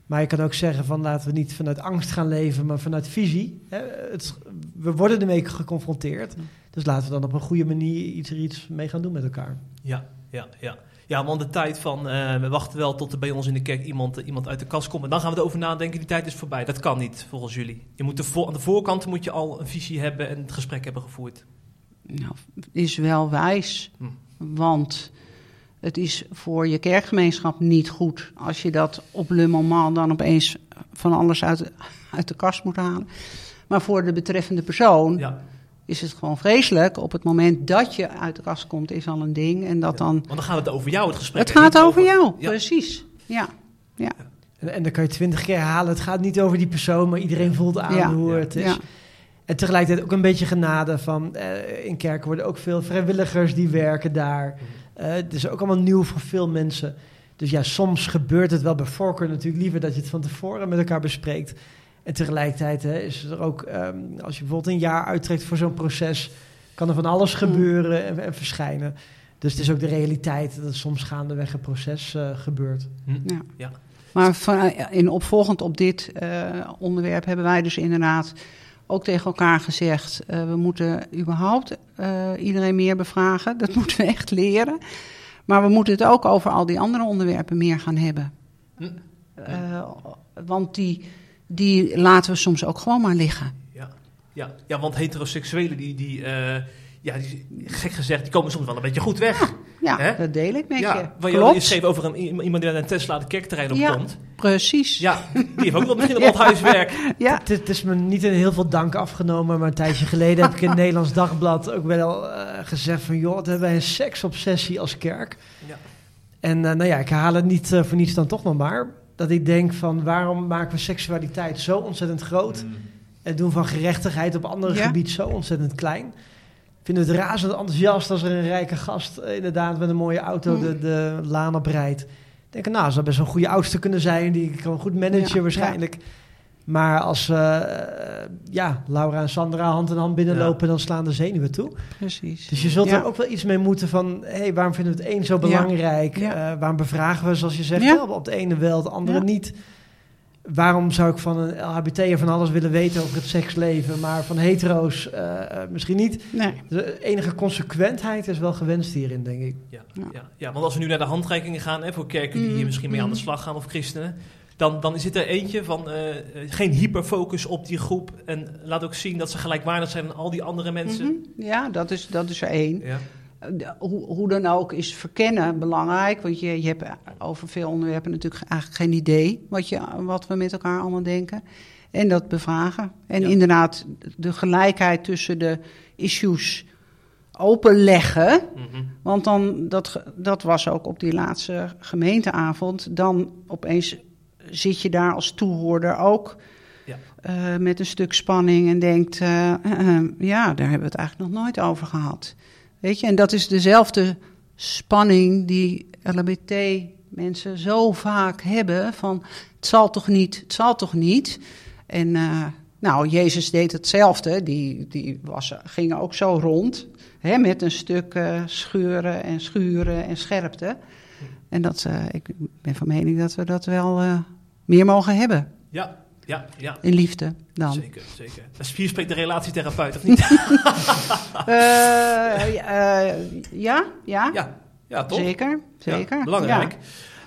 Maar je kan ook zeggen van laten we niet vanuit angst gaan leven, maar vanuit visie. Hè, het, we worden ermee geconfronteerd. Ja. Dus laten we dan op een goede manier iets, er iets mee gaan doen met elkaar. Ja, ja, ja. Ja, want de tijd van eh, we wachten wel tot er bij ons in de kerk iemand, eh, iemand uit de kast komt. En dan gaan we erover nadenken, die tijd is voorbij. Dat kan niet, volgens jullie. Je moet de aan de voorkant moet je al een visie hebben en het gesprek hebben gevoerd. Nou, is wel wijs. Hm. Want het is voor je kerkgemeenschap niet goed als je dat op le moment dan opeens van alles uit, uit de kast moet halen. Maar voor de betreffende persoon Ja, is het gewoon vreselijk. Op het moment dat je uit de kast komt, is al een ding. En dat ja. dan. Want dan gaat het over jou, het gesprek. Het gaat over jou, Ja. precies. Ja. En, en dan kan je twintig keer herhalen, het gaat niet over die persoon, maar iedereen voelt aan Ja. hoe Ja. het is. Ja. En tegelijkertijd ook een beetje genade van, eh, in kerken worden ook veel vrijwilligers die werken daar. Eh, het is ook allemaal nieuw voor veel mensen. Dus ja, soms gebeurt het wel bij voorkeur natuurlijk liever dat je het van tevoren met elkaar bespreekt. En tegelijkertijd hè, is er ook, ehm, als je bijvoorbeeld een jaar uittrekt voor zo'n proces, kan er van alles gebeuren en, en verschijnen. Dus het is ook de realiteit dat het soms gaandeweg een proces eh, gebeurt. Hm. Ja. Maar van, in opvolgend op dit eh, onderwerp hebben wij dus inderdaad ook tegen elkaar gezegd: eh, we moeten überhaupt eh, iedereen meer bevragen. Dat <laughs> moeten we echt leren. Maar we moeten het ook over al die andere onderwerpen meer gaan hebben. Hm. Eh, want die, die laten we soms ook gewoon maar liggen. Ja. Ja, ja want heteroseksuelen, die, die, eh, ja, die, gek gezegd, die komen soms wel een beetje goed weg. Ja, dat deel ik met je. ja, waar je, Klopt. je schreef over een, iemand die naar een Tesla de kerkterrein op Ja. komt. Precies. Ja, die heeft ook wel misschien nog <laughs> wat huiswerk. Ja. Het, het is me niet in heel veel dank afgenomen, maar een tijdje geleden heb ik in het <laughs> Nederlands Dagblad ook wel eh, gezegd van, joh, wat hebben wij een seksobsessie als kerk. Ja. En eh, nou ja, ik herhaal het niet voor niets dan toch nog maar, dat ik denk van, waarom maken we seksualiteit zo ontzettend groot en doen van gerechtigheid op andere Ja. gebieden zo ontzettend klein? Ik vind het razend enthousiast als er een rijke gast eh, inderdaad met een mooie auto Mm. de, de laan op rijdt. Ik denk, nou, zou best wel een goede oudste kunnen zijn, die kan goed managen Ja, waarschijnlijk. Maar als eh, ja, Laura en Sandra hand in hand binnenlopen, dan slaan de zenuwen toe. Precies. Dus je zult Ja. er ook wel iets mee moeten van... hé, hey, waarom vinden we het een zo belangrijk? Ja. Eh, waarom bevragen we, zoals je zegt, op het ene wel, het andere Ja. niet? Waarom zou ik van een LHBT'er van alles willen weten over het seksleven... maar van hetero's eh, misschien niet? Nee. De enige consequentheid is wel gewenst hierin, denk ik. Ja, Ja. ja. Ja, want als we nu naar de handreikingen gaan, hè, voor kerken die hier Mm, misschien mee aan de mm. slag gaan of christenen, dan, dan zit er eentje van eh, eh, geen hyperfocus op die groep en laat ook zien dat ze gelijkwaardig zijn aan al die andere mensen. Mhm. Ja, dat is, dat is er één. Ja. Hoe, hoe dan ook is verkennen belangrijk. Want je, je hebt over veel onderwerpen natuurlijk eigenlijk geen idee wat, je, wat we met elkaar allemaal denken. En dat bevragen. En Ja. inderdaad, de gelijkheid tussen de issues openleggen. Mhm. Want dan, dat, dat was ook op die laatste gemeenteavond. Dan opeens zit je daar als toehoorder ook Ja. eh, met een stuk spanning en denkt: eh, eh, ja, daar hebben we het eigenlijk nog nooit over gehad. Weet je, en dat is dezelfde spanning die LHBT-mensen zo vaak hebben: van het zal toch niet, het zal toch niet. En nou, Jezus deed hetzelfde, die, die was, ging ook zo rond. Hè, met een stuk scheuren en schuren en scherpte. En dat, eh, ik ben van mening dat we dat wel eh, meer mogen hebben. ja, ja, ja. In liefde dan. Zeker, zeker. Hier spreekt de relatietherapeut, of niet? <laughs> Eh, ja, ja, ja, ja, toch? zeker. zeker. Ja, belangrijk.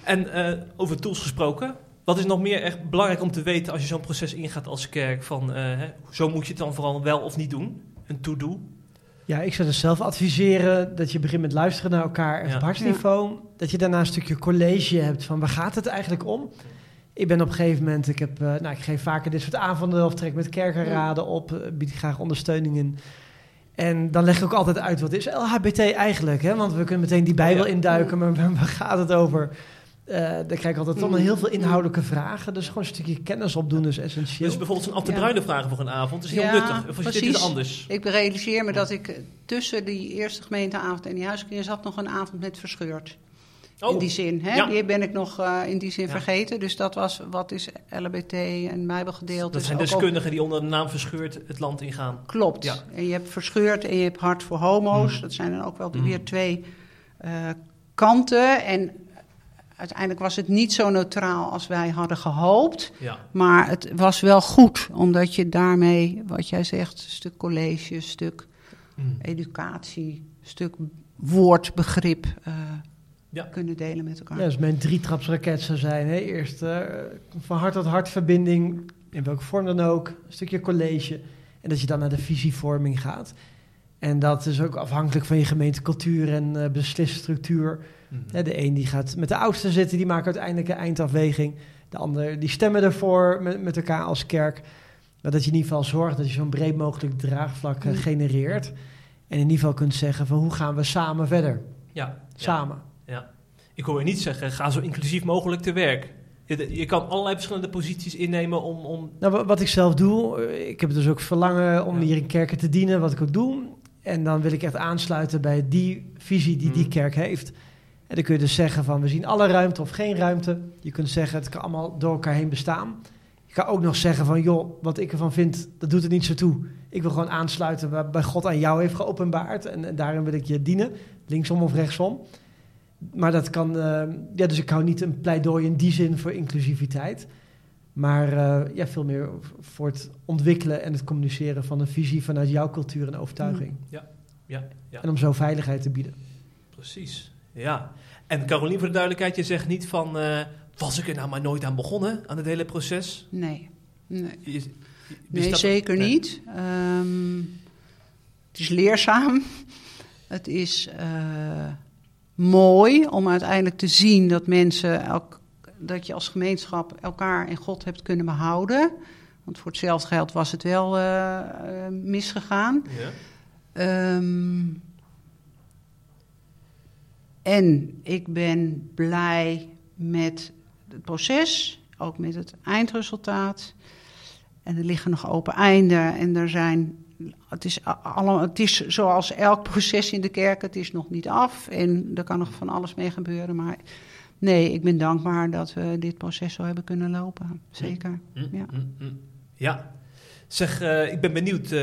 En over tools gesproken. Wat is nog meer echt belangrijk om te weten als je zo'n proces ingaat als kerk? Van, hè, zo moet je het dan vooral wel of niet doen. Een to-do. Ja, ik zou dus zelf adviseren dat je begint met luisteren naar elkaar Ja. op hartsniveau. Dat je daarna een stukje college hebt van waar gaat het eigenlijk om? Ik ben op een gegeven moment, ik, heb, eh, nou, ik geef vaker dit soort avonden of trek met kerkenraden op, eh, bied ik graag ondersteuning in. En dan leg ik ook altijd uit, wat is LHBT eigenlijk? Hè? Want we kunnen meteen die Bijbel induiken, maar waar gaat het over? Eh dan krijg ik altijd allemaal Mm. heel veel inhoudelijke vragen. Dus gewoon een stukje kennis opdoen is essentieel. Dus bijvoorbeeld de Ja. Bruyne vragen voor een avond. is heel Ja, nuttig. Of is dit iets precies. anders? Ik realiseer me dat ik tussen die eerste gemeenteavond en die huiskring zat nog een avond met verscheurd. In die zin. Hè? Oh. Ja. Die ben ik nog eh, in die zin Ja. vergeten. Dus dat was wat is LHBT en Bijbelgedeelte. dat zijn Ook al- deskundigen die onder de naam verscheurd het land ingaan. Klopt. Ja. En je hebt verscheurd en je hebt hart voor homo's. Mhm. Dat zijn dan ook wel Mhm. weer twee eh, kanten. En uiteindelijk was het niet zo neutraal als wij hadden gehoopt. Ja. Maar het was wel goed, omdat je daarmee, wat jij zegt, een stuk college, een stuk Mm. educatie, een stuk woordbegrip eh, Ja. kunnen delen met elkaar. Ja, dus mijn drietrapsraket zou zijn. Hè? Eerst eh, van hart tot hart verbinding, in welke vorm dan ook. Een stukje college. En dat je dan naar de visievorming gaat. En dat is ook afhankelijk van je gemeentecultuur en eh beslisstructuur. Mhm. Hè, de een die gaat met de oudsten zitten, die maken uiteindelijk een eindafweging. De ander die stemmen ervoor met, met elkaar als kerk. Maar dat je in ieder geval zorgt dat je zo'n breed mogelijk draagvlak eh, Mm. genereert. En in ieder geval kunt zeggen van hoe gaan we samen verder. Ja. Samen. Ja. Ik hoor je niet zeggen, ga zo inclusief mogelijk te werk. Je, je kan allerlei verschillende posities innemen om... om Nou, wa- wat ik zelf doe, eh, ik heb dus ook verlangen om Ja. hier in kerken te dienen, wat ik ook doe. En dan wil ik echt aansluiten bij die visie die die Mhm. kerk heeft. En dan kun je dus zeggen van we zien alle ruimte of geen ruimte. Je kunt zeggen het kan allemaal door elkaar heen bestaan. Je kan ook nog zeggen van joh, wat ik ervan vind, dat doet er niet zo toe. Ik wil gewoon aansluiten bij God aan jou heeft geopenbaard. En, en daarin wil ik je dienen, linksom of rechtsom. Maar dat kan, eh, ja, dus ik hou niet een pleidooi in die zin voor inclusiviteit. Maar eh, ja, veel meer voor het ontwikkelen en het communiceren van een visie vanuit jouw cultuur en overtuiging. ja, ja. En om zo veiligheid te bieden. Precies, ja. En Carolien, voor de duidelijkheid, je zegt niet van... eh, was ik er nou maar nooit aan begonnen, aan het hele proces? Nee. nee. Je, Nee, dat- zeker nee. niet. Ehm, het is leerzaam. Het is eh, mooi om uiteindelijk te zien dat mensen, elk, dat je als gemeenschap elkaar en God hebt kunnen behouden. Want voor hetzelfde geld was het wel eh, eh, misgegaan. Ja. Ehm, en ik ben blij met het proces, ook met het eindresultaat. En er liggen nog open einden en er zijn. Het is, a- alle, het is zoals elk proces in de kerk, het is nog niet af. En er kan nog van alles mee gebeuren. Maar nee, ik ben dankbaar dat we dit proces zo hebben kunnen lopen. Zeker. Ja. hm, hm. ja. Zeg, eh, ik ben benieuwd eh,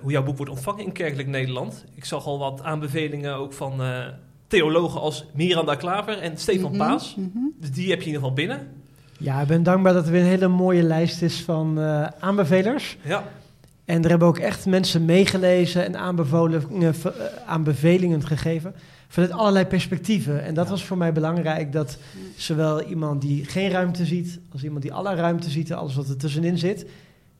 hoe jouw boek wordt ontvangen in kerkelijk Nederland. Ik zag al wat aanbevelingen ook van eh, theologen als Miranda Klaver en Stefan Mhm, Paas. mhm. Dus die heb je in ieder geval binnen. Ja, ik ben dankbaar dat er weer een hele mooie lijst is van eh, aanbevelers. Ja. En er hebben ook echt mensen meegelezen en aanbevelingen gegeven vanuit allerlei perspectieven. En dat Ja. was voor mij belangrijk, dat zowel iemand die geen ruimte ziet, als iemand die alle ruimte ziet en alles wat er tussenin zit,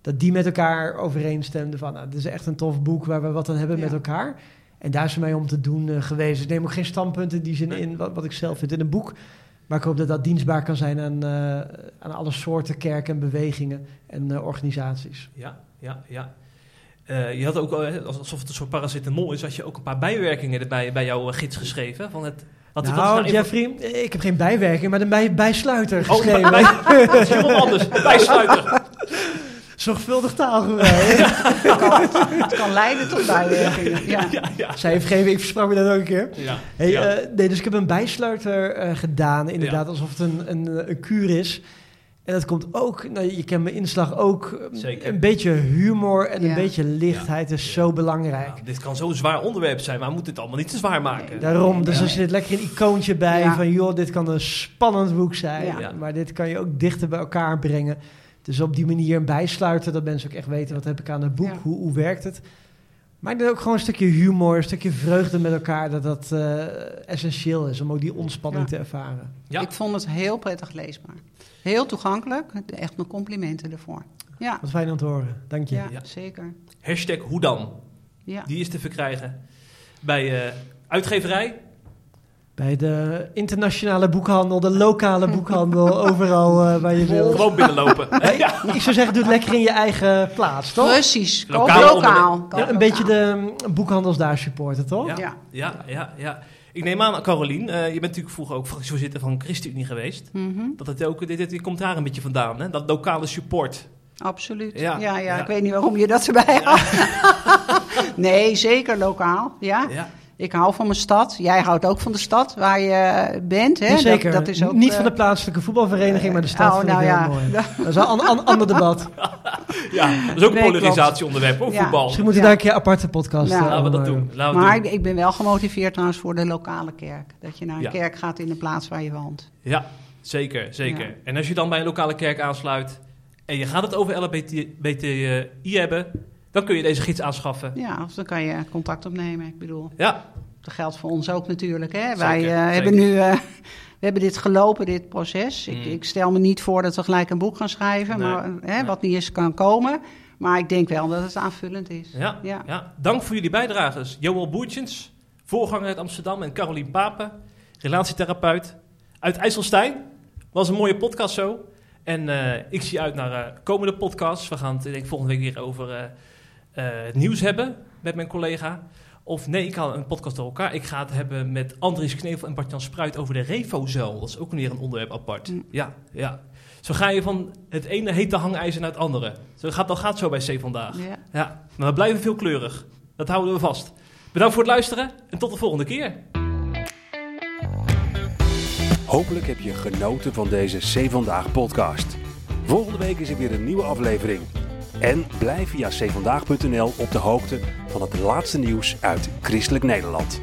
dat die met elkaar overeenstemden van, nou, dit is echt een tof boek waar we wat aan hebben Ja. met elkaar. En daar is het mij om te doen eh, geweest. Ik neem ook geen standpunten in die zin in, wat, wat ik zelf vind in een boek. Maar ik hoop dat dat dienstbaar kan zijn aan, eh, aan alle soorten kerken en bewegingen en eh, organisaties. Ja, ja, ja. Eh, je had ook, alsof het een soort paracetamol is, had je ook een paar bijwerkingen erbij bij jouw eh, gids geschreven. Van het, wat, nou, even- Jeffrey, ik heb geen bijwerking, maar een bij, bijsluiter Oh, geschreven. bij, bij, dat is helemaal anders. Bijsluiter. <laughs> Zorgvuldig taalgebruik. <laughs> Het kan, het kan leiden tot bijwerkingen. Ja. Ja, ja. Zij heeft gegeven, ik versprak me dat ook een keer. ja. Hey, ja. eh, nee, dus ik heb een bijsluiter eh, gedaan, inderdaad, alsof het een, een, een kuur is. En dat komt ook, nou, je kent mijn inslag ook, Zeker. een beetje humor en een beetje lichtheid is zo belangrijk. Ja, dit kan zo'n zwaar onderwerp zijn, maar we moeten het allemaal niet te zwaar maken. Daarom, dus Ja. er zit lekker een icoontje bij Ja. van, joh, dit kan een spannend boek zijn, Ja. Ja. maar dit kan je ook dichter bij elkaar brengen. Dus op die manier een bijsluiten, dat mensen ook echt weten, wat heb ik aan het boek, Ja. hoe, hoe werkt het. Maar ook gewoon een stukje humor, een stukje vreugde met elkaar, dat dat eh, essentieel is om ook die ontspanning Ja. te ervaren. Ja. Ik vond het heel prettig leesbaar. Heel toegankelijk. Echt mijn complimenten ervoor. Ja, Wat fijn om te horen, dank je. ja, Ja. zeker. Hashtag hoe dan? Ja. Die is te verkrijgen bij eh, uitgeverij. Bij de internationale boekhandel, de lokale boekhandel, <laughs> overal eh, waar je wil. Gewoon binnenlopen. Hey, Ik zou zeggen, doe het lekker in je eigen plaats, toch? Precies. Lokaal Ja, een beetje de mm, boekhandels daar supporten, toch? Ja. Ja. Ja, ja, ja. Ik neem aan, Carolien, eh, je bent natuurlijk vroeger ook fractievoorzitter van ChristenUnie geweest. Mhm, Dat het ook, dit, dit komt daar een beetje vandaan, hè? dat lokale support. Absoluut. Ja, Ja, ja, ja. ik weet niet waarom je dat erbij had. <laughs> nee, zeker lokaal. Ja. Ja, Ik hou van mijn stad. Jij houdt ook van de stad waar je bent. Hè? Zeker. Dat, dat is ook, Niet eh, van de plaatselijke voetbalvereniging, maar de stad oh, vind nou ik heel ja. mooi. <laughs> Dat is een an- an- ander debat. <laughs> ja dat is ook een Nee, polarisatieonderwerp, ook Ja. voetbal. Misschien moeten we Ja. daar een keer een aparte podcast Nou, eh, Laten we dat over doen. Laten we Maar doen. ik, ben wel gemotiveerd trouwens voor de lokale kerk. Dat je naar een Ja. kerk gaat in de plaats waar je woont. Ja, zeker, zeker. Ja. En als je dan bij een lokale kerk aansluit en je gaat het over LHBTI hebben, dan kun je deze gids aanschaffen. Ja, of dan kan je contact opnemen. Ik bedoel, Ja, dat geldt voor ons ook natuurlijk. Hè? Zeker, Wij eh, hebben nu eh, <laughs> we hebben dit gelopen, dit proces. Ik, Mm. ik stel me niet voor dat we gelijk een boek gaan schrijven, Nee, maar, eh, hè, nee. wat niet eens kan komen. Maar ik denk wel dat het aanvullend is. ja, ja. Ja. Dank voor jullie bijdrages. Joël Boertjens, voorganger uit Amsterdam, en Carolien Papen, relatietherapeut uit IJsselstein. Was een mooie podcast zo. En ik zie uit naar komende podcasts. We gaan het denk ik, volgende week weer over het nieuws hebben met mijn collega. Of nee, ik haal een podcast door elkaar. Ik ga het hebben met Andries Knevel en Bart-Jan Spruit over de Refozuil. Dat is ook weer een onderwerp apart. Mm. Ja, ja. Zo ga je van het ene hete hangijzer naar het andere. Zo gaat, dat gaat zo bij C vandaag. Ja. Ja, maar we blijven veelkleurig. Dat houden we vast. Bedankt voor het luisteren en tot de volgende keer. Hopelijk heb je genoten van deze C Vandaag podcast. Volgende week is er weer een nieuwe aflevering. En blijf via cvandaag.nl op de hoogte van het laatste nieuws uit Christelijk Nederland.